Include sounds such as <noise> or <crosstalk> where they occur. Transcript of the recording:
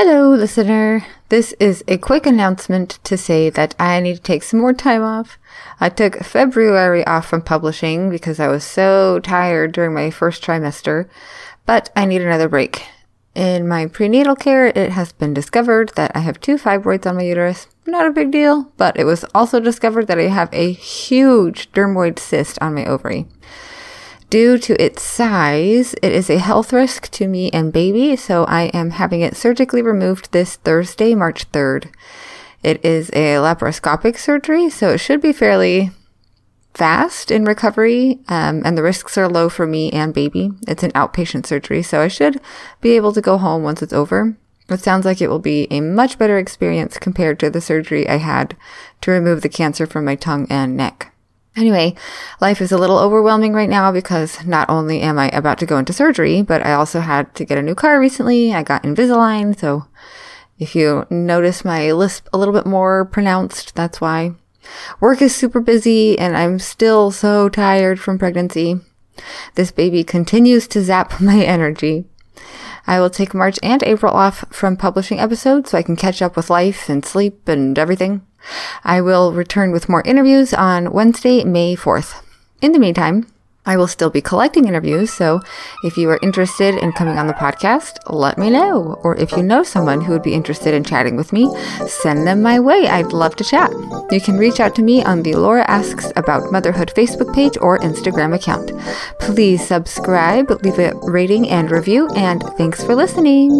Hello, listener. This is a quick announcement to say that I need to take some more time off. I took February off from publishing because I was so tired during my first trimester, but I need another break. In my prenatal care, it has been discovered that I have two fibroids on my uterus. Not a big deal, but it was also discovered that I have a huge dermoid cyst on my ovary. Due to its size, it is a health risk to me and baby, so I am having it surgically removed this Thursday, March 3rd. It is a laparoscopic surgery, so it should be fairly fast in recovery, um, and the risks are low for me and baby. It's an outpatient surgery, so I should be able to go home once it's over. It sounds like it will be a much better experience compared to the surgery I had to remove the cancer from my tongue and neck. Anyway, life is a little overwhelming right now because not only am I about to go into surgery, but I also had to get a new car recently. I got Invisalign, so if you notice my lisp a little bit more pronounced, that's why. Work is super busy and I'm still so tired from pregnancy. This baby continues to zap <laughs> my energy. I will take March and April off from publishing episodes so I can catch up with life and sleep and everything. I will return with more interviews on Wednesday, May 4th. In the meantime, I will still be collecting interviews, so if you are interested in coming on the podcast, let me know. Or if you know someone who would be interested in chatting with me, send them my way. I'd love to chat. You can reach out to me on the Laura Asks About Motherhood Facebook page or Instagram account. Please subscribe, leave a rating and review, and thanks for listening.